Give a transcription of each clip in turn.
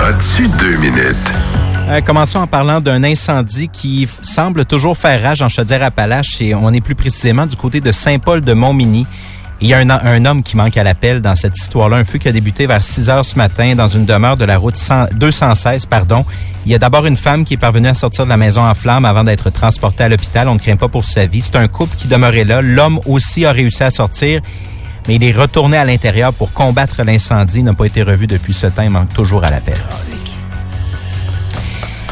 As-tu deux minutes? Euh, commençons en parlant d'un incendie qui semble toujours faire rage en Chaudière-Appalaches et on est plus précisément du côté de Saint-Paul de Montmini. Il y a un, un homme qui manque à l'appel dans cette histoire-là, un feu qui a débuté vers 6 heures ce matin dans une demeure de la route 100 216. Pardon. Il y a d'abord une femme qui est parvenue à sortir de la maison en flammes avant d'être transportée à l'hôpital. On ne craint pas pour sa vie. C'est un couple qui demeurait là. L'homme aussi a réussi à sortir, mais il est à l'intérieur pour combattre l'incendie. N'a pas été revu depuis ce temps. Il manque toujours à l'appel.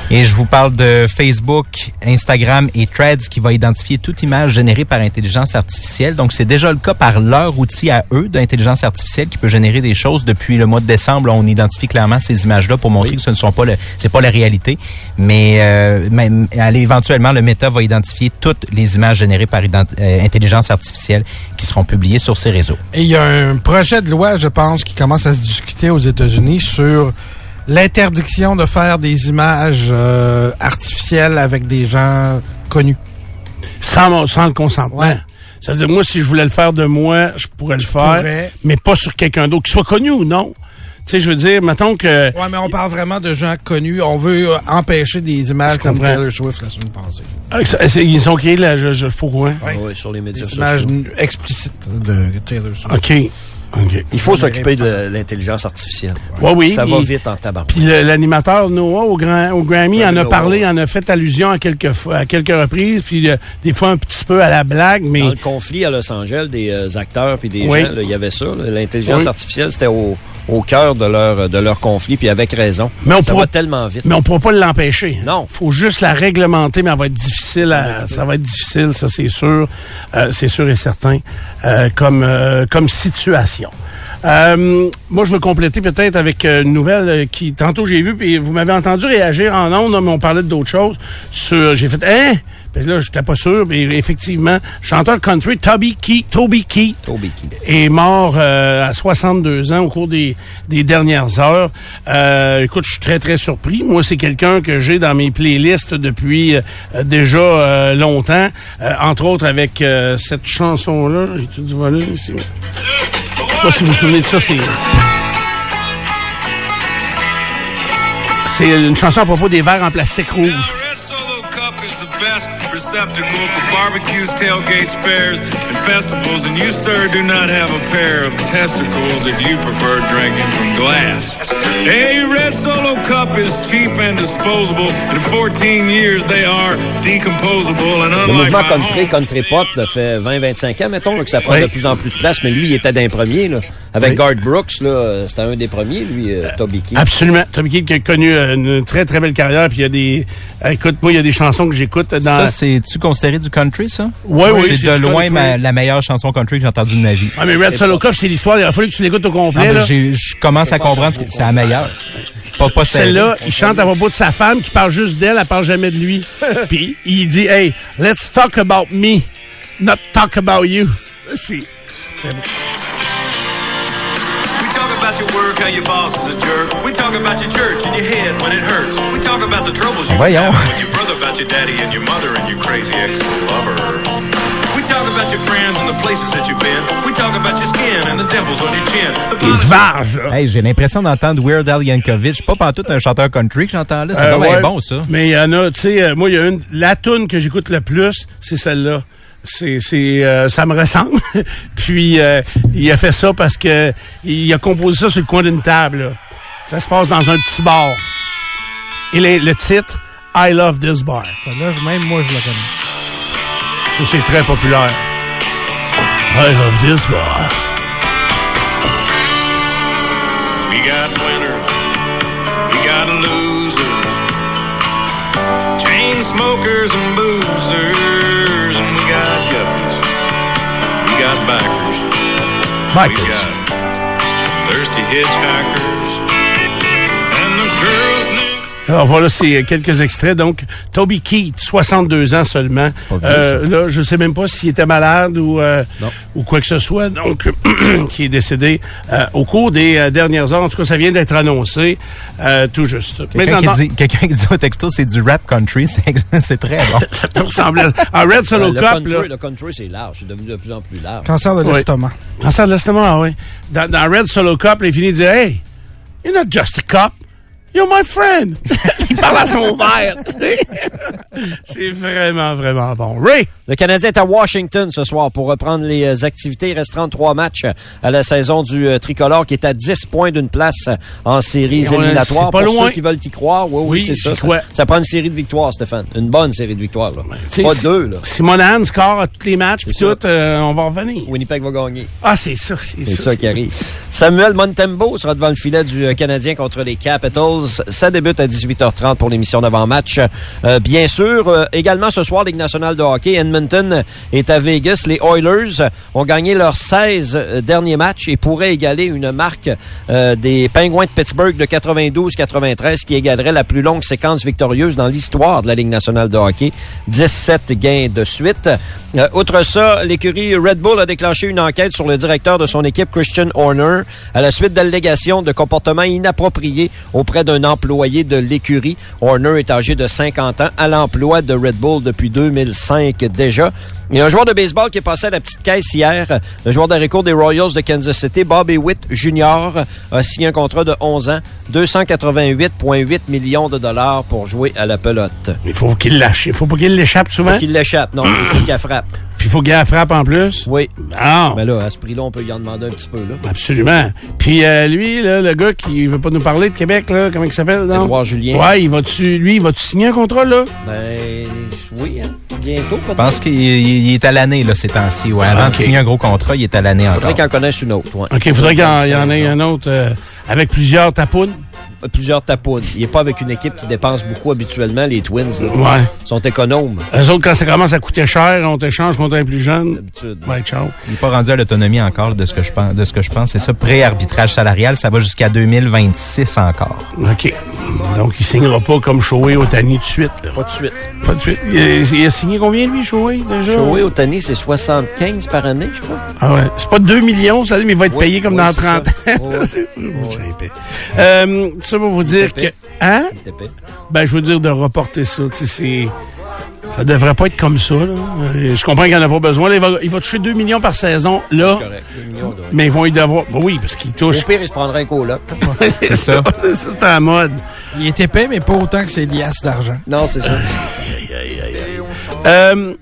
Et je vous parle de Facebook, Instagram et Threads qui va identifier toute image générée par intelligence artificielle. Donc, c'est déjà le cas par leur outil à eux d'intelligence artificielle qui peut générer des choses. Depuis le mois de décembre, on identifie clairement ces images-là pour montrer que ce ne sont pas le, c'est pas la réalité. Mais, euh, même, allez, éventuellement, le Meta va identifier toutes les images générées par euh, intelligence artificielle qui seront publiées sur ces réseaux. Et il y a un projet de loi, je pense, qui commence à se discuter aux États-Unis sur l'interdiction de faire des images euh, artificielles avec des gens connus. Sans, mon- sans le consentement. Ouais. Ça veut dire, moi, si je voulais le faire de moi, je pourrais le faire, pourrais. mais pas sur quelqu'un d'autre, qu'il soit connu ou non. Tu sais, je veux dire, mettons que... Ouais, mais on parle vraiment de gens connus. On veut euh, empêcher des images comme. Taylor Swift la semaine passée. Ah, Ils sont OK, là, je, je, pourquoi? Ouais. Oui, sur les médias Des images sociaux. n- explicites de Taylor Swift. OK. Il faut s'occuper de l'intelligence artificielle. Ouais, oui. Ça va vite en tabac. Puis l'animateur Noah au, grand, au Grammy en a Noah, parlé, en a fait allusion à quelques fois, à quelques reprises, puis euh, des fois un petit peu à la blague, mais Dans le conflit à Los Angeles des euh, acteurs puis des Oui. gens, il y avait ça. L'intelligence Oui. artificielle, c'était au, au cœur de leur, de leur conflit, puis avec raison. Mais on ça pourra- va tellement vite. mais on pourra pas l'empêcher. Non. faut juste la réglementer, mais elle va être difficile. À, ça va être difficile, ça c'est sûr, Euh, c'est sûr et certain, euh, comme euh, comme situation. Euh, moi, je veux compléter peut-être avec euh, une nouvelle euh, qui, tantôt j'ai vu, puis vous m'avez entendu réagir en ondes, mais on parlait d'autres choses. Sur, j'ai fait, hein? Puis là, j'étais pas sûr, mais effectivement, chanteur country Toby Keith, Toby Keith, Toby Keith. est mort euh, à 62 ans au cours des, des dernières heures. Euh, écoute, je suis très, très surpris. Moi, c'est quelqu'un que j'ai dans mes playlists depuis euh, déjà euh, longtemps. Euh, entre autres avec euh, cette chanson-là. J'ai-tu du volume ici? Je sais pas si vous vous souvenez de ça, c'est... C'est une chanson à propos des verres en plastique rouge. Receptacle for barbecues, tailgates, fairs, and festivals. And you, sir, do not have a pair of testicles if you prefer drinking from glass. A Red Solo Cup is cheap and disposable. In 14 years, they are decomposable. And Le unlike mouvement my country, country pop, là, fait 20-25 ans, mettons, là, que ça prend Oui. de plus en plus de place, mais lui, il était d'un premier, là. Avec Oui. Garth Brooks, là, euh, c'était un des premiers, lui, euh, Toby Keith. Absolument. Tommy Keith qui a connu euh, une très, très belle carrière. Puis il y a des... euh, Écoute, moi, il y a des chansons que j'écoute dans... Ça, c'est-tu considéré du country, ça? Ouais, oui, C'est c'est de loin ma- la meilleure chanson country que j'ai entendue de ma vie. Ah, mais Red Solo Cup, c'est l'histoire. Il a fallu que tu l'écoutes au complet. je commence à comprendre que c'est la meilleure. Pas, pas. Celle-là, il chante à propos de sa femme qui parle juste d'elle, elle parle jamais de lui. Puis il dit, hey, let's talk about me, not talk about you. C'est. Voyons. have with your brother, about your daddy and your mother and your crazy ex-lover. We talk about your friends and the places that you've been. We talk about your skin and the dimples on your chin. The Il se là. Hey, j'ai l'impression d'entendre Weird Al Yankovic. Pas pantoute un chanteur country que j'entends là. C'est Euh, vraiment ouais. bon, ça. Mais il y en a, tu sais, euh, moi, il y a une, la tune que j'écoute le plus, c'est celle-là. C'est, c'est, euh, ça me ressemble. Puis, euh, il a fait ça parce que il a composé ça sur le coin d'une table, là. Ça se passe dans un petit bar. Et le, le titre, I Love This Bar. Celle-là, je- même moi, je la connais. Ça, c'est très populaire. I Love This Bar. We got winners. We got losers. Chain smokers and We got backers. We Bikers. got thirsty hitchhikers. Alors voilà, c'est quelques extraits. Donc, Toby Keith, 62 ans seulement. Pas vieux, Euh, là, je sais même pas s'il était malade ou euh, ou quoi que ce soit. Donc, qui est décédé euh, au cours des euh, dernières heures. En tout cas, ça vient d'être annoncé euh, tout juste. Quelqu'un Maintenant, qui, dit, quelqu'un qui dit au texto c'est du rap country, c'est très bon. ça peut ressembler à Red Solo Euh, le, Cup. country, là. le country, c'est large. C'est devenu de plus en plus large. Cancer de l'estomac. Cancer de l'estomac, oui. Dans, dans Red Solo Cup, il finit de dire Hey, you're not just a cop. You're my friend! il parle à son père. C'est vraiment, vraiment bon. Ray! Le Canadien est à Washington ce soir pour reprendre les euh, activités. Il reste 33 matchs à la saison du euh, tricolore qui est à 10 points d'une place en séries éliminatoires. pas pour loin. ceux qui veulent y croire, oui, oui, Oui, c'est ça. Ça, prend une série de victoires, Stéphane. Une bonne série de victoires. Là. Pas deux. Là. Si Monahan score à tous les matchs, puis tout, euh, on va revenir. Winnipeg va gagner. Ah, c'est ça, c'est C'est ça. ça qui arrive. Samuel Montembeau sera devant le filet du euh, Canadien contre les Capitals. Ça débute à 18h30 pour l'émission d'avant-match. Euh, bien sûr, euh, également ce soir, Ligue nationale de hockey, Edmonton est à Vegas. Les Oilers ont gagné leurs 16 euh, derniers matchs et pourraient égaler une marque euh, des Penguins de Pittsburgh de 92-93 qui égalerait la plus longue séquence victorieuse dans l'histoire de la Ligue nationale de hockey. 17 gains de suite. Euh, outre ça, l'écurie Red Bull a déclenché une enquête sur le directeur de son équipe, Christian Horner, à la suite d'allégations de comportement inapproprié auprès d'un employé de l'écurie. Horner est âgé de 50 ans, à l'emploi de Red Bull depuis 2005 déjà. Il y a un joueur de baseball qui est passé à la petite caisse hier. Le joueur d'haricots des Royals de Kansas City, Bobby Witt Jr., a signé un contrat de 11 ans, 288,8 millions de dollars pour jouer à la pelote. Il faut qu'il lâche. Il faut pas qu'il l'échappe souvent. Faut qu'il l'échappe. Non, il faut qu'il frappe. Puis il faut qu'il la frappe en plus. Oui. Ah, Mais là, à ce prix-là, on peut y en demander un petit peu, là. absolument. Puis euh, lui, là, le gars qui veut pas nous parler de Québec, là, comment il s'appelle? non? Édouard Julien. Ouais, il va-tu, lui, il va-tu signer un contrat, là? Ben, oui, hein. bientôt, Je peut-être. pense qu'il il est à l'année, là, ces temps-ci. Ouais. Avant de signer un gros contrat, il est à l'année Faudrait encore. qu'il en connaisse une autre, ouais. OK, il faudrait qu'il y en, il y en ait un autre euh, avec plusieurs tapounes. Plusieurs tapounes. Il est pas avec une équipe qui dépense beaucoup habituellement, les Twins, là. Ouais. Ils sont économes, Eux autres, quand ça commence à coûter cher, on t'échange contre un plus jeune. d'habitude. Ouais, ciao. Il n'est pas rendu à l'autonomie encore de ce que je pense. De ce que je pense, c'est ça. Pré-arbitrage salarial, ça va jusqu'à 2026 encore. OK. Donc, il signera pas comme Shoei Otani tout de suite. là. Pas de suite. Pas de suite. Il a, il a signé combien, lui, Shoei, déjà? Shohei Otani, c'est 75 par année, je crois. Ah ouais. C'est pas 2 millions, ça, mais il va être Oui, payé comme oui, dans c'est 30 ça. ans. Oui, c'est sûr. Euh, ça va vous dire que... Hein? Ben, je veux dire de reporter ça. C'est... Ça devrait pas être comme ça, là. Euh, Je comprends qu'il n'y en a pas besoin. Là, il, va, il va toucher 2 millions par saison, là. Correct. 2 millions de Mais ils vont y devoir... Ben oui, parce qu'il touche... Au pire, il se prendrait un coloc. c'est ça. ça, c'est à la mode. Il est épais, mais pas autant que ses liasses d'argent. Non, c'est ça. Euh,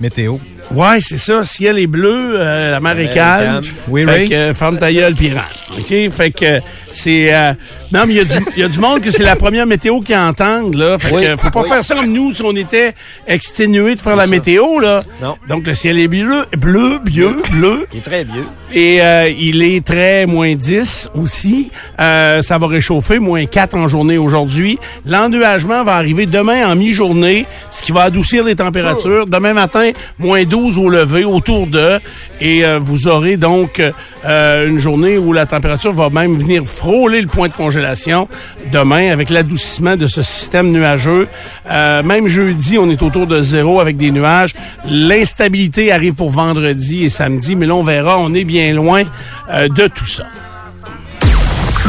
Météo. ouais, c'est ça. Ciel est bleu, euh, la mer est calme. Oui, fait que euh, ferme ta gueule, puis rentre. OK? Fait que c'est... euh, non, mais il y, a du- il y a du monde que c'est la première météo qu'ils entendent, là. Fait Oui. que faut pas Oui. faire ça comme nous si on était exténués de faire la météo, là. Non. Donc, le ciel est bleu, bleu, bleu, bleu. Il est très vieux. Et euh, il est très moins 10 aussi. Euh, ça va réchauffer, moins 4 en journée aujourd'hui. L'ennuagement va arriver demain en mi-journée, ce qui va adoucir les températures. Demain matin, moins 12 au lever, autour de. Et euh, vous aurez donc euh, une journée où la température va même venir frôler le point de congélation demain avec l'adoucissement de ce système nuageux. Euh, même jeudi, on est autour de zéro avec des nuages. L'instabilité arrive pour vendredi et samedi, mais là, on verra, on est bien loin euh, de tout ça.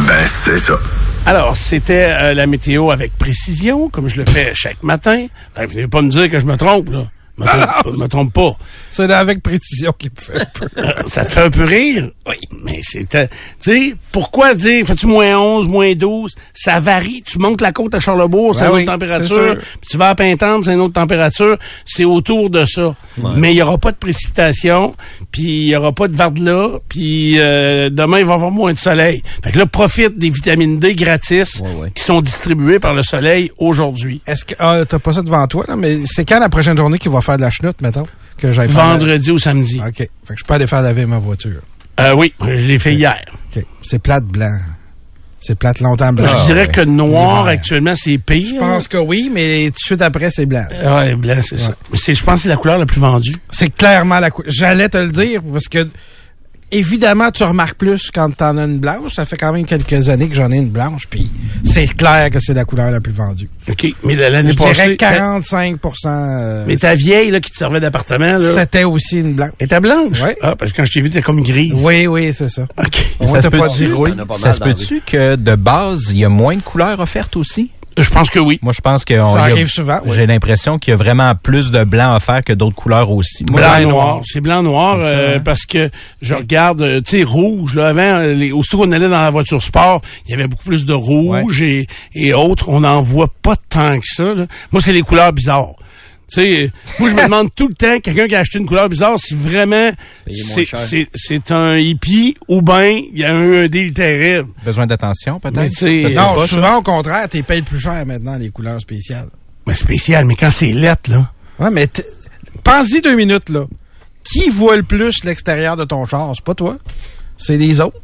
Ben, c'est ça. Alors, c'était euh, la météo avec précision, comme je le fais chaque matin. Ben, venez pas me dire que je me trompe, là. Je me me trompe pas. C'est avec précision qu'il me fait un peu. Euh, ça te fait un peu rire? Oui. Mais c'était, tu sais, pourquoi dire, fais-tu moins 11, moins 12? Ça varie. Tu montes la côte à Charlebourg, c'est Ben une autre température. Puis tu vas à Pintante, c'est une autre température. C'est autour de ça. Mais il y aura pas de précipitation, puis il y aura pas de verglas, puis euh, demain, il va y avoir moins de soleil. Fait que là, profite des vitamines D gratis Ouais, ouais. qui sont distribuées par le soleil aujourd'hui. Est-ce que ah, t'as pas ça devant toi là, mais c'est quand la prochaine journée qu'il va faire de la chenoute, mettons, que j'aille faire. Vendredi ou samedi. Ok. Fait que je peux aller faire laver ma voiture. Euh, oui, je l'ai fait hier. Ok. C'est plate blanc. C'est plate longtemps blanc. je dirais ouais. que noir, actuellement, c'est pire. Je pense que oui, mais tout de suite après, c'est blanc. Ouais, blanc, c'est ça. Je pense que c'est la couleur la plus vendue. C'est clairement la couleur. J'allais te le dire parce que évidemment tu remarques plus quand t'en as une blanche. Ça fait quand même quelques années que j'en ai une blanche, puis c'est clair que c'est la couleur la plus vendue. OK. Mais l'année Je passée. dirais ta- 45 euh, Mais ta vieille, là, qui te servait d'appartement, là. C'était aussi une blanche. était blanche? Ouais. Ah, parce que quand je t'ai vu, t'es comme grise. Oui, oui, c'est ça. OK. On Ça t'a se pas peut-tu? dit oui. Ça se peut-tu que de base, il y a moins de couleurs offertes aussi? Je pense que oui. Moi, je pense que on- Ça a- arrive souvent, oui. J'ai l'impression qu'il y a vraiment plus de blanc à faire que d'autres couleurs aussi. Moi, Blanc et noir. C'est blanc noir euh, hein. parce que je regarde, euh, tu sais, rouge. Là, avant, euh, les, aussitôt qu'on allait dans la voiture sport, il y avait beaucoup plus de rouge et, et autres. On n'en voit pas tant que ça. là. Moi, c'est les couleurs bizarres. Tu sais, moi, je me demande tout le temps, quelqu'un qui a acheté une couleur bizarre, si vraiment c'est un hippie ou ben il y a eu un deal terrible. Besoin d'attention, peut-être? tu Non, ça? souvent au contraire, t'es payé plus cher maintenant les couleurs spéciales. Mais spécial, mais quand c'est lettre, là. Ouais, mais pense-y deux minutes, là. Qui voit le plus l'extérieur de ton char? C'est pas toi. C'est les autres.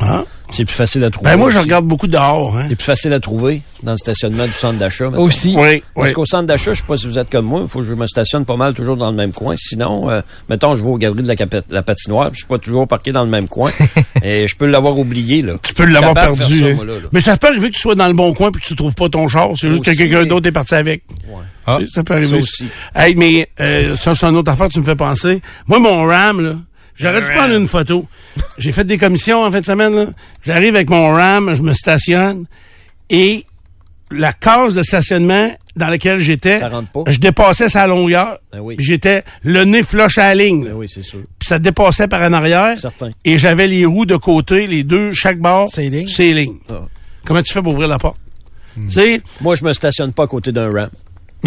Hein? C'est plus facile à trouver. Ben moi, je regarde beaucoup dehors. Hein? C'est plus facile à trouver dans le stationnement du centre d'achat. mettons. Aussi. Oui, Parce oui. qu'au centre d'achat, je sais pas si vous êtes comme moi, il faut que je me stationne pas mal toujours dans le même coin. Sinon, euh, mettons, je vais aux galeries de la, capa- la patinoire, puis je suis pas toujours parqué dans le même coin. et je peux l'avoir oublié, là. Tu peux l'avoir perdu. ça, hein. moi, là, là. Mais ça peut arriver que tu sois dans le bon coin puis que tu trouves pas ton char. C'est juste que quelqu'un d'autre est parti avec. Ouais. Ah, ça peut arriver. ça aussi. Hey, mais euh, ça, c'est une autre affaire, tu me fais penser. Moi, mon RAM, là, j'aurais dû prendre une photo. J'ai fait des commissions en fin de semaine. là. J'arrive avec mon RAM, je me stationne et la case de stationnement dans laquelle j'étais, Ça rentre pas? je dépassais sa longueur. Ben oui. Puis J'étais le nez flush à la ligne. là. Ben oui, c'est sûr. Puis ça dépassait par en arrière. Certain. Et j'avais les roues de côté, les deux, chaque bord. Ces lignes. Ces lignes. Ah. Comment tu fais pour ouvrir la porte? Tu sais, Moi, je me stationne pas à côté d'un RAM.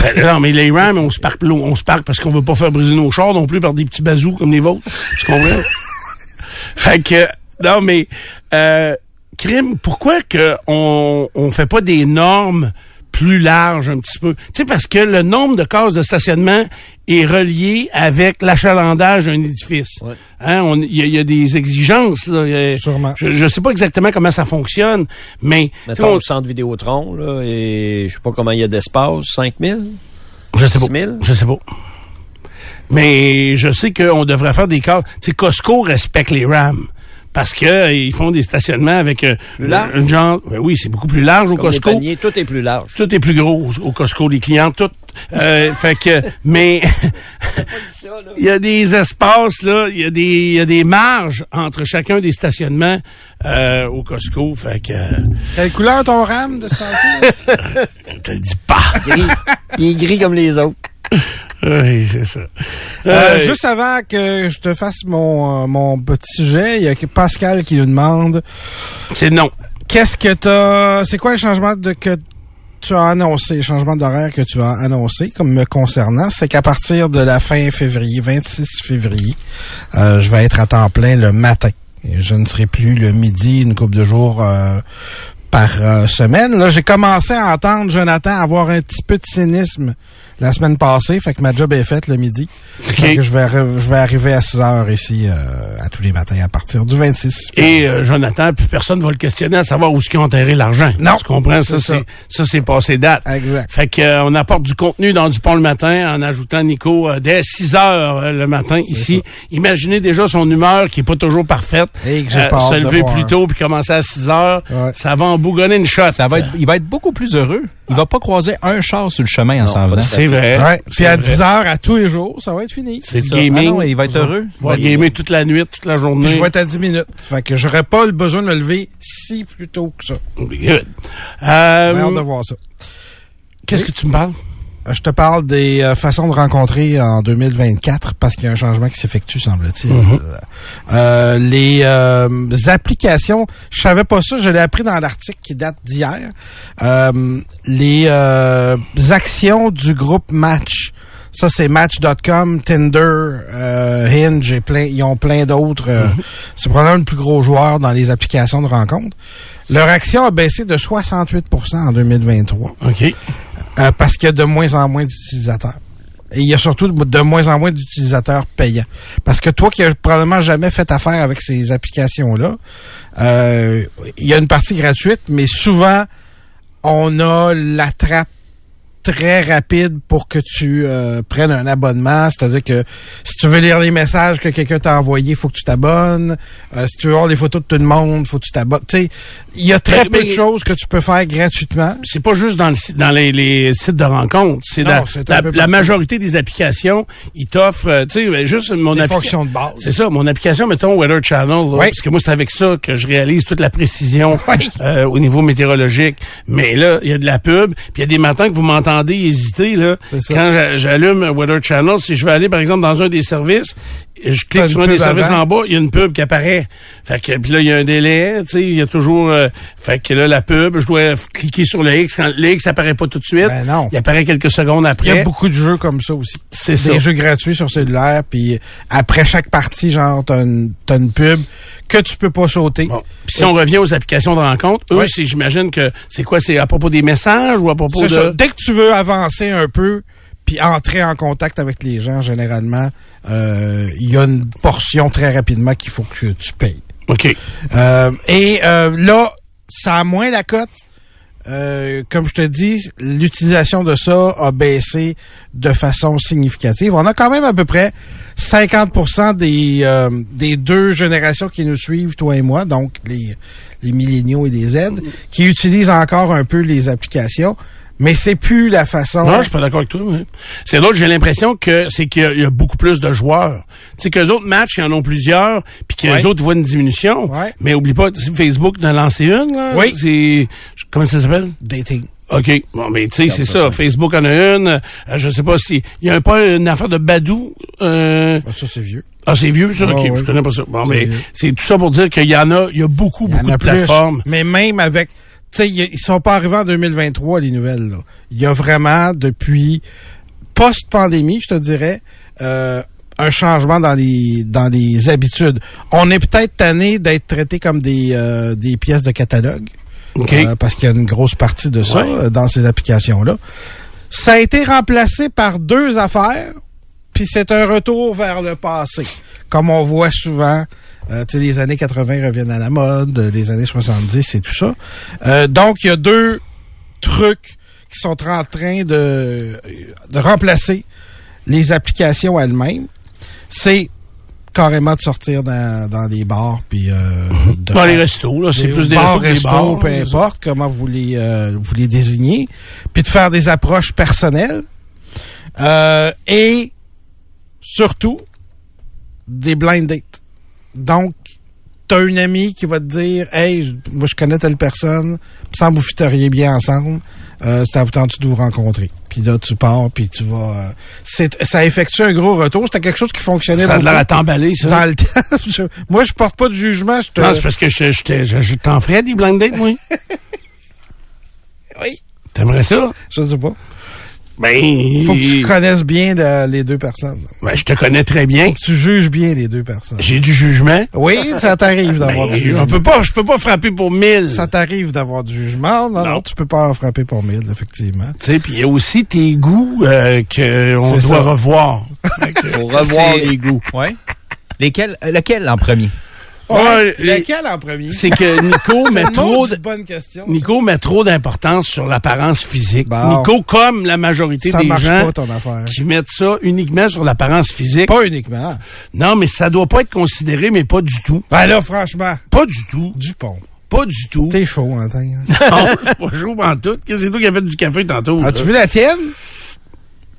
Ben, non, mais les Rams, on se parque, l'eau- on se parque parce qu'on veut pas faire briser nos chars non plus par des petits bazous comme les vôtres. Tu comprends? fait que, non, mais, euh, crime, pourquoi que on, on fait pas des normes plus larges un petit peu? Tu sais, parce que le nombre de cases de stationnement est relié avec l'achalandage d'un édifice. Ouais. Hein, il y, a- il y a des exigences. là. A- Sûrement. Je, je sais pas exactement comment ça fonctionne, mais, Mettons on- au centre Vidéotron, là, et je sais pas comment il y a d'espace, 5000? Je sais pas. 6 000? Je sais pas. Mais je sais qu'on devrait faire des cas. Tu sais, Costco respecte les Rams. Parce que euh, ils font des stationnements avec euh, un genre. ben oui, c'est beaucoup plus large au Comme les Costco. paniers, tout est plus large. Tout est plus gros au au Costco, les clients, tout. Euh, fait que, mais il y a des espaces là, il y a des, il y a des marges entre chacun des stationnements euh, au Costco. Fait que, euh, Quelle couleur ton RAM de ce temps-ci? je te le dis pas. Gris. il est gris comme les autres. Oui, c'est ça. Euh, juste avant que je te fasse mon, euh, mon petit sujet, il y a Pascal qui nous demande c'est non. qu'est-ce que t'as. C'est quoi le changement de que tu as annoncé, le changement d'horaire que tu as annoncé comme me concernant? C'est qu'à partir de la fin février, 26 février, euh, je vais être à temps plein le matin. Et je ne serai plus le midi, une couple de jours euh, par euh, semaine. Là, j'ai commencé à entendre Jonathan avoir un petit peu de cynisme la semaine passée, fait que ma job est faite le midi. Fait que je vais, je vais arriver à 6 heures ici euh, à tous les matins à partir du 26. Et euh, Jonathan, puis personne va le questionner à savoir où est-ce qu'ils ont enterré l'argent. Non. Tu comprends? Ça, C'est ça. c'est ça, c'est passé date. Exact. Fait que euh, on apporte du contenu dans du pont le matin en ajoutant Nico euh, dès 6 heures euh, le matin ici. Imaginez déjà son humeur qui est pas toujours parfaite. Et que j'ai pas hâte se lever plus tôt puis commencer à 6 heures, Ouais. ça va en bougonner une shot. Ça va être, il va être beaucoup plus heureux. Il va pas croiser un char sur le chemin en s'en venant. C'est vrai. Ouais. Puis à vrai. 10 heures à tous les jours, ça va être fini. C'est Ça. gaming. Ah non, il va être heureux. Il va gamer toute la nuit, toute la Puis journée. je vais être à 10 minutes. Fait que j'aurais pas le besoin de me lever si plus tôt que ça. Good. J'ai Euh, hâte de voir ça. Qu'est-ce que tu me parles? Euh, Je te parle des euh, façons de rencontrer en 2024 parce qu'il y a un changement qui s'effectue, semble-t-il. Euh, les euh, applications, je savais pas ça, je l'ai appris dans l'article qui date d'hier. Euh, les euh, actions du groupe Match. Ça, c'est Match.com, Tinder, euh, Hinge et plein, ils ont plein d'autres. euh, C'est probablement le plus gros joueur dans les applications de rencontre. Leur action a baissé de 68% en 2023. OK. Euh, parce qu'il y a de moins en moins d'utilisateurs. Et il y a surtout de moins en moins d'utilisateurs payants. Parce que toi qui as probablement jamais fait affaire avec ces applications-là, euh, il y a une partie gratuite, mais souvent, on a la trappe très rapide pour que tu euh, prennes un abonnement. C'est-à-dire que si tu veux lire les messages que quelqu'un t'a envoyés, faut que tu t'abonnes. Si tu veux voir les photos de tout le monde, faut que tu t'abonnes. Il y a très Mais- peu mais- de choses que tu peux faire gratuitement. c'est pas juste dans, le, dans les, les sites de rencontres. C'est Non, la, la, la majorité des applications, ils t'offrent, euh, tu sais, ben, juste mon application. de base. C'est ça, mon application, mettons Weather Channel, là, Oui. parce que moi c'est avec ça que je réalise toute la précision Oui. euh, au niveau météorologique. Mais là, il y a de la pub, puis il y a des matins que vous m'entendez hésiter là. Quand j'a- j'allume Weather Channel, si je vais aller par exemple dans un des services, je clique sur un des services avant. en bas, il y a une pub qui apparaît. Fait que puis là il y a un délai, tu sais, il y a toujours euh, fait que là la pub, je dois cliquer sur le X quand le X apparaît pas tout de suite. Ben non. Il apparaît quelques secondes Il y après. a beaucoup de jeux comme ça aussi. C'est ça. Des jeux gratuits sur cellulaire, puis après chaque partie, genre, t'as une, pub que tu peux pas sauter. Bon. Puis si on revient aux applications de rencontre, eux, Ouais. c'est j'imagine que c'est quoi, c'est à propos des messages ou à propos C'est de ça. Dès que tu veux avancer un peu, puis entrer en contact avec les gens, généralement, euh, il y a une portion très rapidement qu'il faut que tu payes. OK. Euh, et euh, là, ça a moins la cote. Euh, comme je te dis, l'utilisation de ça a baissé de façon significative. On a quand même à peu près 50% des, euh, des deux générations qui nous suivent, toi et moi, donc les, les milléniaux et les Z, qui utilisent encore un peu les applications. Mais c'est plus la façon. Non, je suis pas d'accord avec toi. mais C'est l'autre, j'ai l'impression que c'est qu'il y a- il y, a beaucoup plus de joueurs. Tu sais, qu'eux autres matchs, ils en ont plusieurs, puis qu'eux Ouais. autres voient une diminution. Ouais. Mais oublie pas, tu sais, Facebook en a lancé une, là. Oui. C'est, comment ça s'appelle? dating. OK. Bon, mais tu sais, c'est ça. Facebook en a une. Euh, je sais pas si, il y a pas une affaire de Badou, euh, Ah, ça, c'est vieux. Ah, c'est vieux, ça? Ah, OK, je connais pas ça. Bon, mais c'est tout ça pour dire qu'il y en a, il y a beaucoup, y beaucoup de plateformes. plus. Mais même avec, sais, ils sont pas arrivés en 2023 les nouvelles. Là. Il y a vraiment depuis post-pandémie, je te dirais, euh, un changement dans les dans les habitudes. On est peut-être tanné d'être traité comme des euh, des pièces de catalogue. OK. Euh, parce qu'il y a une grosse partie de ça Ouais. dans ces applications-là. Ça a été remplacé par deux affaires, puis c'est un retour vers le passé. Comme on voit souvent, euh, tu sais, les années 80 reviennent à la mode, euh, les années 70 et tout ça. Euh, donc, il y a deux trucs qui sont en train de, de remplacer les applications elles-mêmes. C'est carrément de sortir dans, dans les bars, puis... Euh, de Dans les restos, là, c'est plus des bars, restos que des restos, bars. peu ça. importe comment vous les, euh, vous les désignez, puis de faire des approches personnelles. Euh, et surtout, des blind dates. Donc, t'as une amie qui va te dire Hey, moi je connais telle personne, que vous fiteriez bien ensemble, euh, ça vous tente de vous rencontrer. Puis là, tu pars, puis tu vas. euh, c'est, ça effectue un gros retour. C'était quelque chose qui fonctionnait Ça a de l'air à t'emballer, ça. dans le temps. Je- moi, je porte pas de jugement. Je te... Non, c'est parce que je, je, je, je t'en ferais des blind dates, moi. Oui. T'aimerais ça? Je sais pas. Ben, Faut que tu connaisses bien le- les deux personnes. ben, je te connais très bien. Faut que tu juges bien les deux personnes. J'ai du jugement. Oui, ça t'arrive d'avoir Ben, du on jugement. peut pas, je peux pas frapper pour mille. Ça t'arrive d'avoir du jugement. Non, non, Non. tu peux pas en frapper pour mille, effectivement. Tu sais, puis il y a aussi tes goûts euh, que on C'est doit ça. revoir. Pour revoir les goûts. Ouais. Lesquels, euh, lequel en premier? Ouais, Lequel en premier? c'est que Nico met trop bonne question. Nico met trop d'importance sur l'apparence physique. Bon. Nico, comme la majorité ça des marche gens pas, ton affaire. qui mettent ça uniquement sur l'apparence physique. Pas uniquement. Non, mais ça doit pas être considéré, mais pas du tout. Ben là, franchement, Pas du tout. Dupont. Pas du tout. T'es chaud, hein, t'es- Non, je suis pas chaud en tout. Qu'est-ce que c'est toi qui as fait du café tantôt? As-tu vu la tienne?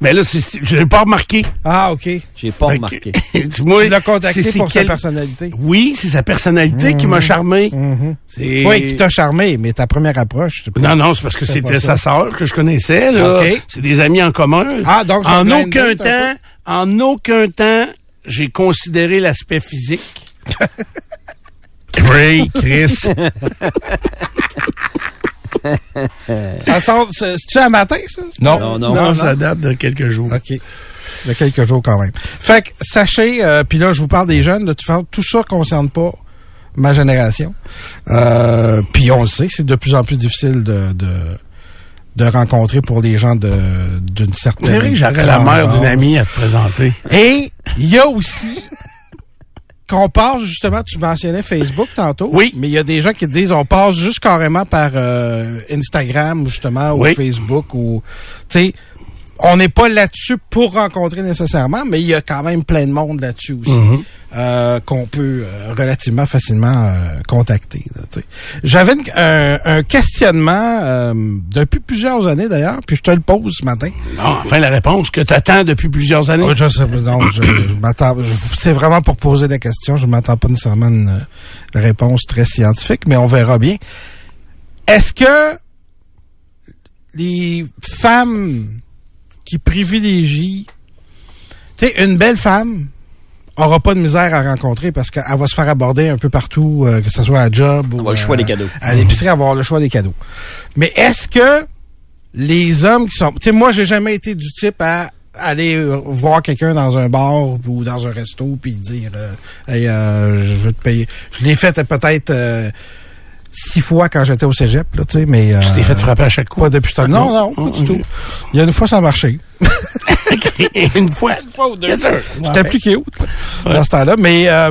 Mais là, je l'ai pas remarqué. Ah, OK. J'ai pas remarqué. Moi, tu l'as contacté pour sa personnalité. Oui, c'est sa personnalité qui m'a charmé. Mhm. Oui, qui t'a charmé, mais ta première approche... Non, non, c'est parce que C'est c'était sa sœur que je connaissais, là. OK. C'est des amis en commun. Ah, donc en aucun temps, en aucun temps, j'ai considéré l'aspect physique. oui, Chris. Ça sort... C'est- C'est-tu un matin, ça? Non. Non, non. non, ça date de quelques jours. OK. A quelques jours quand même. Fait que sachez, euh, puis là, je vous parle des jeunes, de tout, faire- tout ça concerne pas ma génération. Euh, puis on le sait, c'est de plus en plus difficile de, de, de rencontrer pour les gens de d'une certaine... C'est vrai que j'aurais la mère d'une amie à te présenter. Et il y a aussi, qu'on passe justement, tu mentionnais Facebook tantôt. Oui. Mais il y a des gens qui disent on passe juste carrément par euh, Instagram justement Oui. ou Facebook ou tu sais on n'est pas là-dessus pour rencontrer nécessairement, mais il y a quand même plein de monde là-dessus aussi Mhm. euh, qu'on peut euh, relativement facilement euh, contacter. J'avais un, un questionnement euh, depuis plusieurs années d'ailleurs, puis je te le pose ce matin. Non, enfin, la réponse que tu attends depuis plusieurs années. Oh, je sais non, je, je C'est vraiment pour poser la question. Je m'attends pas nécessairement à une euh, réponse très scientifique, mais on verra bien. Est-ce que les femmes qui privilégient, tu sais, une belle femme aura pas de misère à rencontrer parce qu'elle va se faire aborder un peu partout, euh, que ce soit à job ou le choix euh, des cadeaux. à l'épicerie, avoir le choix des cadeaux. Mais est-ce que les hommes qui sont... Tu sais, moi, j'ai jamais été du type à aller euh, voir quelqu'un dans un bar ou dans un resto puis dire euh, hey, je veux te payer. Je l'ai fait peut-être six fois quand j'étais au cégep, là, tu sais, mais... Euh, Tu t'es fait frapper à chaque coup? Pas depuis ce temps. Non, non, pas du ok. tout. Il y a une fois, ça a marché. Une fois? Bien sûr. J'étais plus cute là, dans ce temps-là. Mais euh,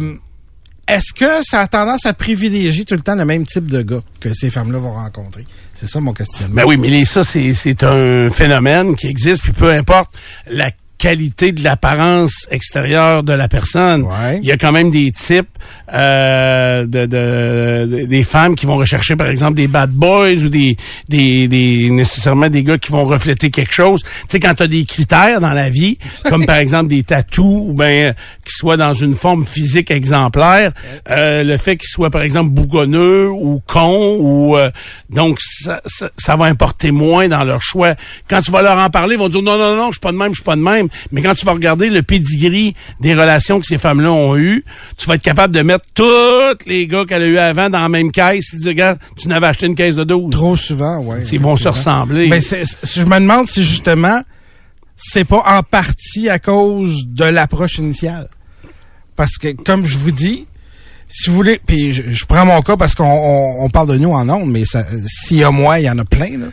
est-ce que ça a tendance à privilégier tout le temps le même type de gars que ces femmes-là vont rencontrer? C'est ça mon questionnement. Ben oui, mais les- ça, c'est, c'est un phénomène qui existe, puis peu importe la qualité de l'apparence extérieure de la personne. Ouais. Il y a quand même des types euh, de, de- de- des femmes qui vont rechercher par exemple des bad boys ou des des, des nécessairement des gars qui vont refléter quelque chose. Tu sais quand tu as des critères dans la vie comme par exemple des tatous ou ben qui soient dans une forme physique exemplaire, euh, le fait qu'ils soient par exemple bougonneux ou con ou euh, donc ça, ça, ça va importer moins dans leur choix. Quand tu vas leur en parler, ils vont dire non non non, je suis pas de même, je suis pas de même. Mais quand tu vas regarder le pedigree des relations que ces femmes-là ont eues, tu vas être capable de mettre tous les gars qu'elle a eu avant dans la même caisse et dire regarde, tu n'avais acheté une caisse de 12. Trop souvent, ouais. Ils vont se ressembler. Mais je me demande si justement, c'est pas en partie à cause de l'approche initiale. Parce que, comme je vous dis, si vous voulez, puis je, je prends mon cas parce qu'on on, on parle de nous en ondes, mais s'il y a moi, il y en a plein. Là.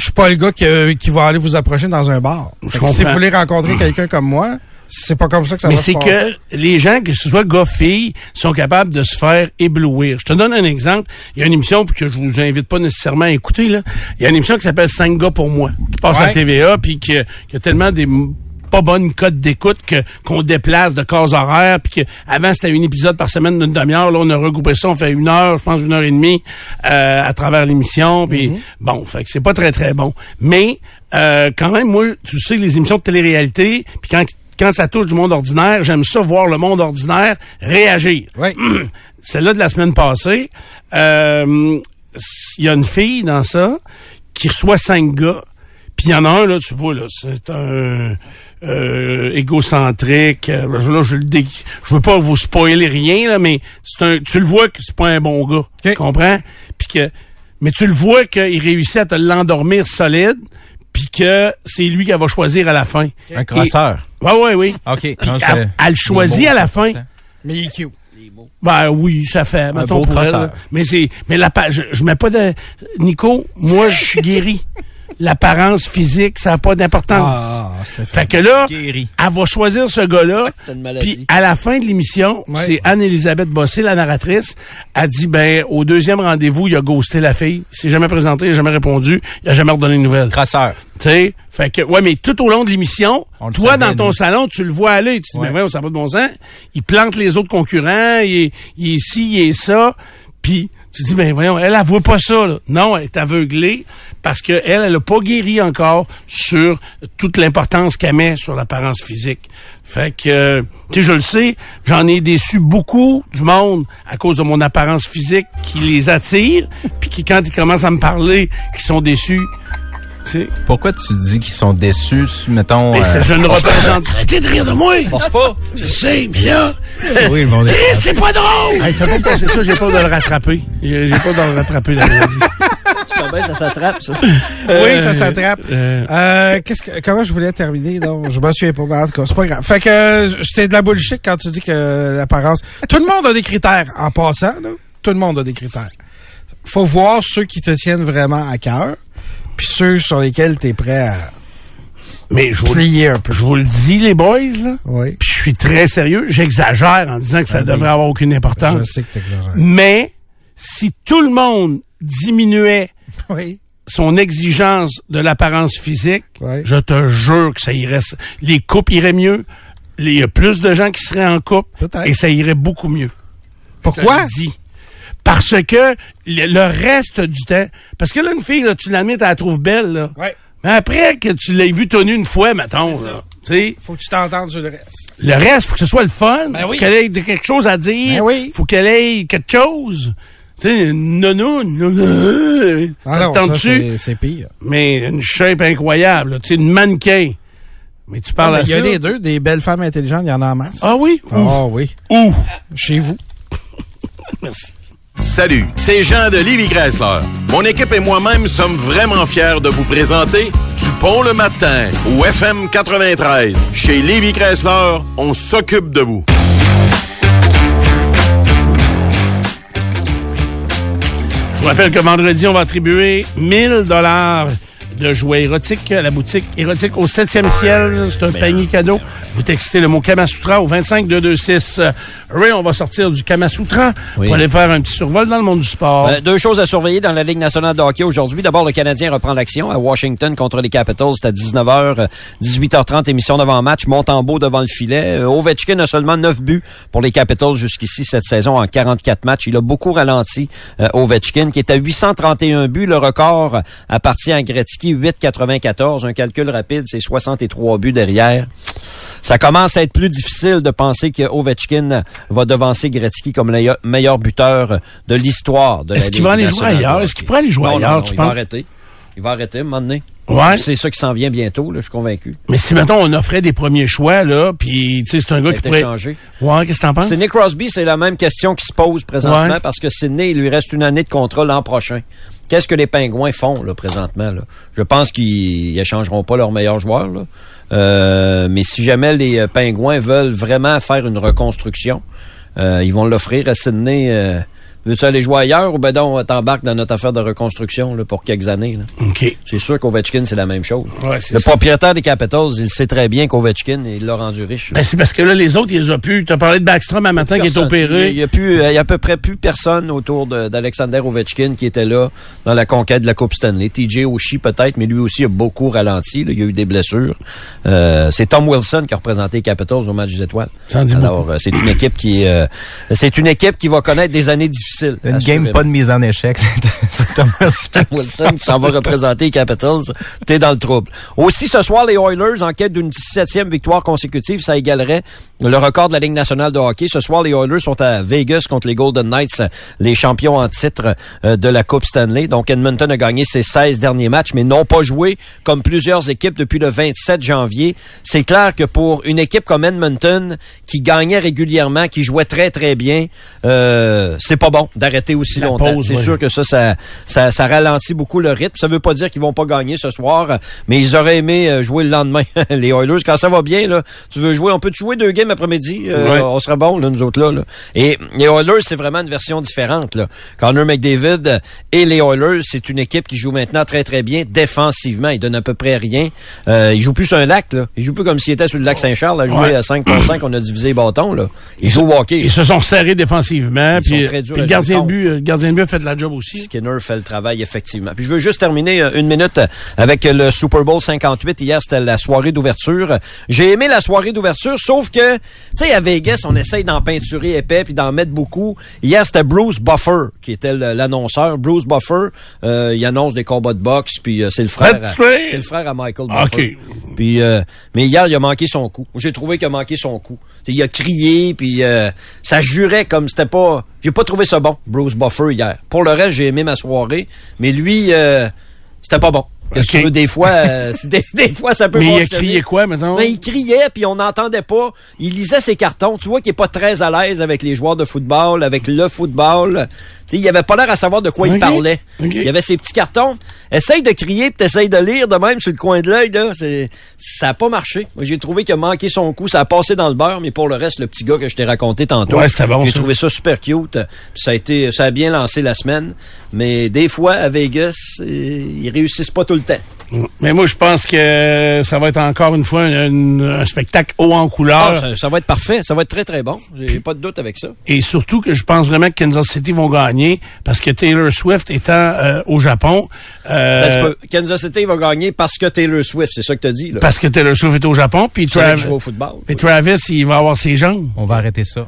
Je suis pas le gars qui, euh, qui va aller vous approcher dans un bar. Je que si vous voulez rencontrer quelqu'un comme moi, c'est pas comme ça que ça Mais va se c'est passer. que les gens, que ce soit gars, filles, sont capables de se faire éblouir. Je te donne un exemple. Il y a une émission que je vous invite pas nécessairement à écouter. Là. Il y a une émission qui s'appelle 5 gars pour moi, qui passe à. TVA, puis qui qui a tellement des pas bonnes codes d'écoute que qu'on déplace de cases horaires puis que avant c'était un épisode par semaine d'une demi-heure là on a regroupé ça on fait une heure je pense une heure et demie euh, à travers l'émission puis bon fait que c'est pas très très bon mais euh, quand même moi tu sais les émissions de télé-réalité puis quand quand ça touche du monde ordinaire, j'aime ça voir le monde ordinaire réagir. Oui. Celle-là de la semaine passée, euh, il y a une fille dans ça qui reçoit cinq gars. Puis il y en a un, là, tu vois, là, c'est un euh, égocentrique. Euh, Là, je le dé... Je veux pas vous spoiler rien, là, mais c'est un. Tu le vois que c'est pas un bon gars. Tu comprends? Puis que. Mais tu le vois qu'il réussit à te l'endormir solide, puis que c'est lui qui va choisir à la fin. Un crosseur. Ouais, ouais, oui. OK. Non, elle, elle choisit à la fin. Mais il est cute. Ben oui, ça fait. mettons pour elle. Mais c'est, mais la, pa- je, je mets pas de. Nico, moi, je suis guéri. L'apparence physique, ça n'a pas d'importance. Ah, Stéphane. Fait que là, Guéri. elle va choisir ce gars-là. C'était une maladie. Puis à la fin de l'émission, Ouais. c'est Anne-Elisabeth Bossé, la narratrice, a dit, ben, au deuxième rendez-vous, il a ghosté la fille. Il s'est jamais présenté, il a jamais répondu, il a jamais redonné de nouvelles. Crosseur. Tu sais, fait que, ouais, mais tout au long de l'émission, toi, savait, dans ton nous. salon, tu le vois aller. Tu te dis, Ouais. ben, voyons, ça n'a pas de bon sens. Il plante les autres concurrents, il est, il est ci, il est ça. Puis, tu dis, ben, voyons, elle, elle voit pas ça, là. Non, elle est aveuglée parce que elle, elle a pas guéri encore sur toute l'importance qu'elle met sur l'apparence physique. Fait que, tu sais, je le sais, j'en ai déçu beaucoup du monde à cause de mon apparence physique qui les attire, puis qui, quand ils commencent à me parler, qui sont déçus. Pourquoi tu dis qu'ils sont déçus, mettons... mais euh, je ne représente. Arrêtez de rire de moi! Force pas. Je sais, mais là, oui, c'est pas drôle! Hey, ça va pas passer ça, j'ai peur de le rattraper. J'ai peur de le rattraper, la maladie. Bien, ça s'attrape, ça. oui, ça s'attrape. euh, Euh, qu'est-ce que, comment je voulais terminer, donc? Je me souviens pas, mais en tout cas, c'est pas grave. Fait que, euh, c'est de la bullshit quand tu dis que l'apparence, tout le monde a des critères en passant, là. Tout le monde a des critères. Faut voir ceux qui te tiennent vraiment à cœur, puis ceux sur lesquels t'es prêt à, Mais je vous, plier un peu. je vous le dis, les boys, là. Oui. Puis je suis très sérieux. J'exagère en disant que ça Ah oui. devrait avoir aucune Je importance. sais que t'exagères. Mais si tout le monde diminuait Oui. son exigence de l'apparence physique, je te jure que ça irait. Les couples iraient mieux. Il y a plus de gens qui seraient en couple et ça irait beaucoup mieux. Je te Pourquoi? le dis. Parce que le, le reste du temps, parce que là, une fille, là, tu l'admets, tu la trouves belle, là. Ouais. Mais après que tu l'aies vue tenue une fois, mettons, là, tu sais, Faut que tu t'entendes sur le reste. le reste, faut que ce soit le fun. Ben faut oui. qu'elle ait quelque chose à dire. Ben oui. Faut qu'elle ait quelque chose. Tu sais, non, non, non, non. Ah Ça ça, tente-tu? c'est c'est pire. Mais une shape incroyable, là. tu sais, une mannequin. Mais tu parles Ah, à mais il y a ça. les deux, des belles femmes intelligentes, il y en a en masse. Ah oui? Ah oui. Ouh. Chez vous. Merci. Salut, c'est Jean de Livy Chrysler. Mon équipe et moi-même sommes vraiment fiers de vous présenter Dupont le matin au FM 93. Chez Livy Chrysler, on s'occupe de vous. Je vous rappelle que vendredi, on va attribuer 1000 dollars de jouets érotiques à la boutique érotique au 7e ciel. C'est un panier cadeau. Vous textez le mot Kamasutra au 25226. Ray, on va sortir du Kamasutra Oui. pour aller faire un petit survol dans le monde du sport. Euh, deux choses à surveiller dans la Ligue nationale de hockey aujourd'hui. D'abord, le Canadien reprend l'action à Washington contre les Capitals. C'est à 19h, 18h30, émission d'avant-match. Montembeau devant le filet. Euh, Ovechkin a seulement 9 buts pour les Capitals jusqu'ici cette saison en 44 matchs. Il a beaucoup ralenti, euh, Ovechkin, qui est à 831 buts. Le record appartient à Gretzky, 8,94. Un calcul rapide, c'est 63 buts derrière. Ça commence à être plus difficile de penser que Ovechkin va devancer Gretzky comme le meilleur buteur de l'histoire de la Est-ce qu'il va aller jouer ailleurs? Est-ce qu'il pourrait aller jouer Non, ailleurs, non, tu il va arrêter. Il va arrêter à un moment donné. Ouais. C'est ça qui s'en vient bientôt, là, je suis convaincu. Mais si, mettons, on offrait des premiers choix, là, puis, tu sais, c'est un gars qui pourrait... échangé. Ouais, qu'est-ce que t'en penses? Sidney Crosby, c'est la même question qui se pose présentement Ouais. parce que Sidney, il lui reste une année de contrat l'an prochain. Qu'est-ce que les Pingouins font là présentement là? Je pense qu'ils échangeront pas leurs meilleurs joueurs là. Euh, mais si jamais les euh, Pingouins veulent vraiment faire une reconstruction, euh, ils vont l'offrir à Sidney. Euh, Veux-tu aller jouer ailleurs ou ben donc t'embarques dans notre affaire de reconstruction là, pour quelques années? Là? OK. C'est sûr qu'Ovechkin, c'est la même chose. Ouais, Le ça. propriétaire des Capitals, il sait très bien qu'Ovechkin, il l'a rendu riche. Ben, c'est parce que là, les autres, ils ont pu. T'as parlé de Backstrom un matin qui est opéré. Il y a plus, il y a à peu près plus personne autour de- d'Alexander Ovechkin qui était là dans la conquête de la Coupe Stanley. TJ Oshie peut-être, mais lui aussi a beaucoup ralenti. là. Il y a eu des blessures. Euh, c'est Tom Wilson qui a représenté les Capitals au match des étoiles. Alors, euh, c'est une équipe qui, euh, c'est une équipe qui va connaître des années difficiles. Une assurément. game pas de mise en échec. c'est Thomas Wilson qui s'en va représenter les Capitals, t'es dans le trouble. Aussi, ce soir, les Oilers, en quête d'une 17e victoire consécutive, ça égalerait le record de la Ligue nationale de hockey. Ce soir, les Oilers sont à Vegas contre les Golden Knights, les champions en titre euh, de la Coupe Stanley. Donc, Edmonton a gagné ses 16 derniers matchs, mais n'ont pas joué comme plusieurs équipes depuis le 27 janvier. C'est clair que pour une équipe comme Edmonton, qui gagnait régulièrement, qui jouait très, très bien, euh, c'est pas bon d'arrêter aussi La longtemps. C'est sûr que ça, ça, ça, ça ralentit beaucoup le rythme. Ça veut pas dire qu'ils vont pas gagner ce soir, mais ils auraient aimé euh, jouer le lendemain. les Oilers, quand ça va bien, là, tu veux jouer, on peut jouer deux games après-midi, euh, on serait bon, là, nous autres là. là. Et les Oilers, c'est vraiment une version différente. Là. Connor McDavid et les Oilers, c'est une équipe qui joue maintenant très très bien défensivement. Ils donnent à peu près rien. Euh, ils jouent plus sur un lac, là. Ils jouent plus comme s'ils étaient sur le lac Saint-Charles, à jouer Ouais. à 5 contre 5, on a divisé les bâtons. Là. Ils jouent au hockey. Ils se sont serrés défensivement. Ils Puis, sont très durs puis gardien de but, euh, le gardien de but a fait de la job aussi. Skinner fait le travail, effectivement. Puis je veux juste terminer euh, une minute avec le Super Bowl 58. Hier, c'était la soirée d'ouverture. J'ai aimé la soirée d'ouverture, sauf que, tu sais, à Vegas, on essaye d'en peinturer épais puis d'en mettre beaucoup. Hier, c'était Bruce Buffer qui était l'annonceur. Bruce Buffer, euh, il annonce des combats de boxe, puis euh, c'est le frère, c'est le frère à Michael Ah, Buffer. OK. Puis, euh, mais hier, il a manqué son coup. J'ai trouvé qu'il a manqué son coup. T'sais, il a crié, puis euh, ça jurait comme c'était pas... J'ai pas trouvé ça bon, Bruce Buffer, hier. Pour le reste, j'ai aimé ma soirée, mais lui, euh, c'était pas bon. Qu'est-ce que veux, des fois, euh, des, des fois, ça peut Mais il a crié quoi, maintenant? Mais il criait, puis on n'entendait pas. Il lisait ses cartons. Tu vois qu'il est pas très à l'aise avec les joueurs de football, avec le football. Tu sais, il avait pas l'air à savoir de quoi il parlait. OK. Il avait ses petits cartons. Essaye de crier, puis t'essayes de lire de même sur le coin de l'œil. ça a pas marché. Moi, j'ai trouvé qu'il a manqué son coup. Ça a passé dans le beurre, mais pour le reste, le petit gars que je t'ai raconté tantôt, Ouais, bon, j'ai trouvé ça super cute. Puis ça a été, ça a bien lancé la semaine. Mais des fois, à Vegas, euh, ils réussissent pas tout le temps. Mais moi, je pense que ça va être encore une fois un, un- un spectacle haut en Ah, couleur. ça, ça va être parfait. Ça va être très, très bon. J'ai pas de doute avec ça. Et surtout que je pense vraiment que Kansas City vont gagner parce que Taylor Swift étant euh, au Japon, euh, Ben, Kansas City va gagner parce que Taylor Swift. C'est ça que t'as dit, là. parce que Taylor Swift est au Japon, puis Travis, au football. et Travis, il va avoir ses jambes. On va arrêter ça.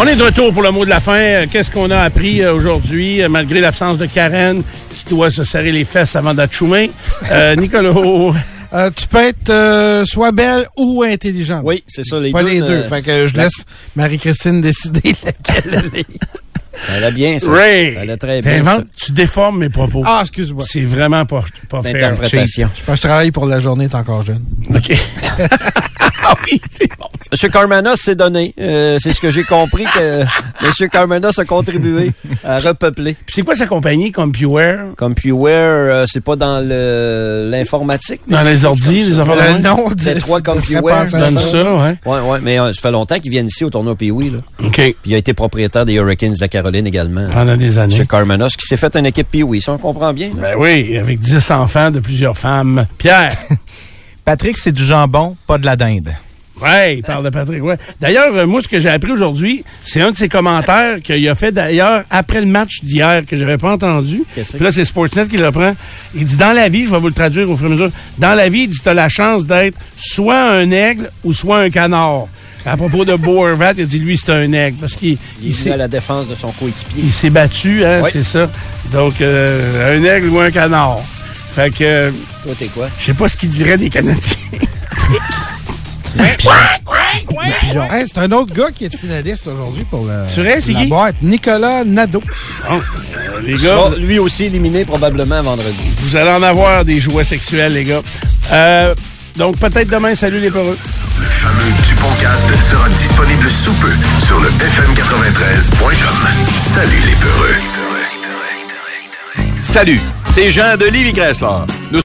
On est de retour pour le mot de la fin. Euh, Qu'est-ce qu'on a appris euh, aujourd'hui, euh, malgré l'absence de Karen, qui doit se serrer les fesses avant d'achoumer? Euh, Nicolas, Euh, tu peux être euh, soit belle ou intelligente. Oui, c'est ça, les Pas deux. les deux. euh, Fait que je la- laisse Marie-Christine décider laquelle elle est. Ça allait bien, ça. Ray, Ça allait très bien. tu déformes mes propos. Ah, excuse-moi. C'est vraiment pas, pas ça. fair. L'interprétation. Je pense que je travaille pour la journée, t'es encore jeune. OK. ah oui, c'est bon. Monsieur Carmanos s'est donné. Euh, c'est ce que j'ai compris que Monsieur Carmanos a contribué à repeupler. Puis c'est quoi sa compagnie, CompuWare? CompuWare, euh, c'est pas dans le l'informatique. Dans les ordi, les affaires de Le même? nom de... Détroit je ferais CompuWare, à Donne ça, ouais. Ouais, ouais, mais euh, ça fait longtemps qu'ils viennent ici au tournoi Pee-Wee, là. OK. Puis il a été propriétaire des Hurricanes de la Caroline également. Pendant des années. Monsieur Carmanos, qui s'est fait une équipe Pee-Wee, ça on comprend bien. là. Ben oui, avec 10 enfants de plusieurs femmes. Pierre. Patrick, c'est du jambon, pas de la dinde. Ouais, il parle de Patrick. Ouais. D'ailleurs, euh, moi, ce que j'ai appris aujourd'hui, c'est un de ses commentaires qu'il a fait d'ailleurs après le match d'hier que j'avais pas entendu. Puis là, c'est Sportsnet qui le reprend. Il dit dans la vie, je vais vous le traduire au fur et à mesure. Dans la vie, il dit t'as la chance d'être soit un aigle ou soit un canard. À propos de Bo Horvat, il dit lui c'est un aigle parce qu'il Il il est à la défense de son coéquipier. il s'est battu, hein, Oui. c'est ça. Donc euh, un aigle ou un canard. Fait que Toi, t'es quoi? je sais pas ce qu'il dirait des Canadiens. Hey, c'est un autre gars qui est finaliste aujourd'hui pour le, Tu c'est la qui? boîte. Nicolas Nadeau. Bon, euh, les gars, sera lui aussi éliminé probablement vendredi. Vous allez en avoir des jouets sexuels, les gars. Euh, donc, peut-être demain, salut les peureux. Le fameux Duponcast sera disponible sous peu sur le fm93.com. Salut les peureux. Salut, c'est Jean de Livy. Nous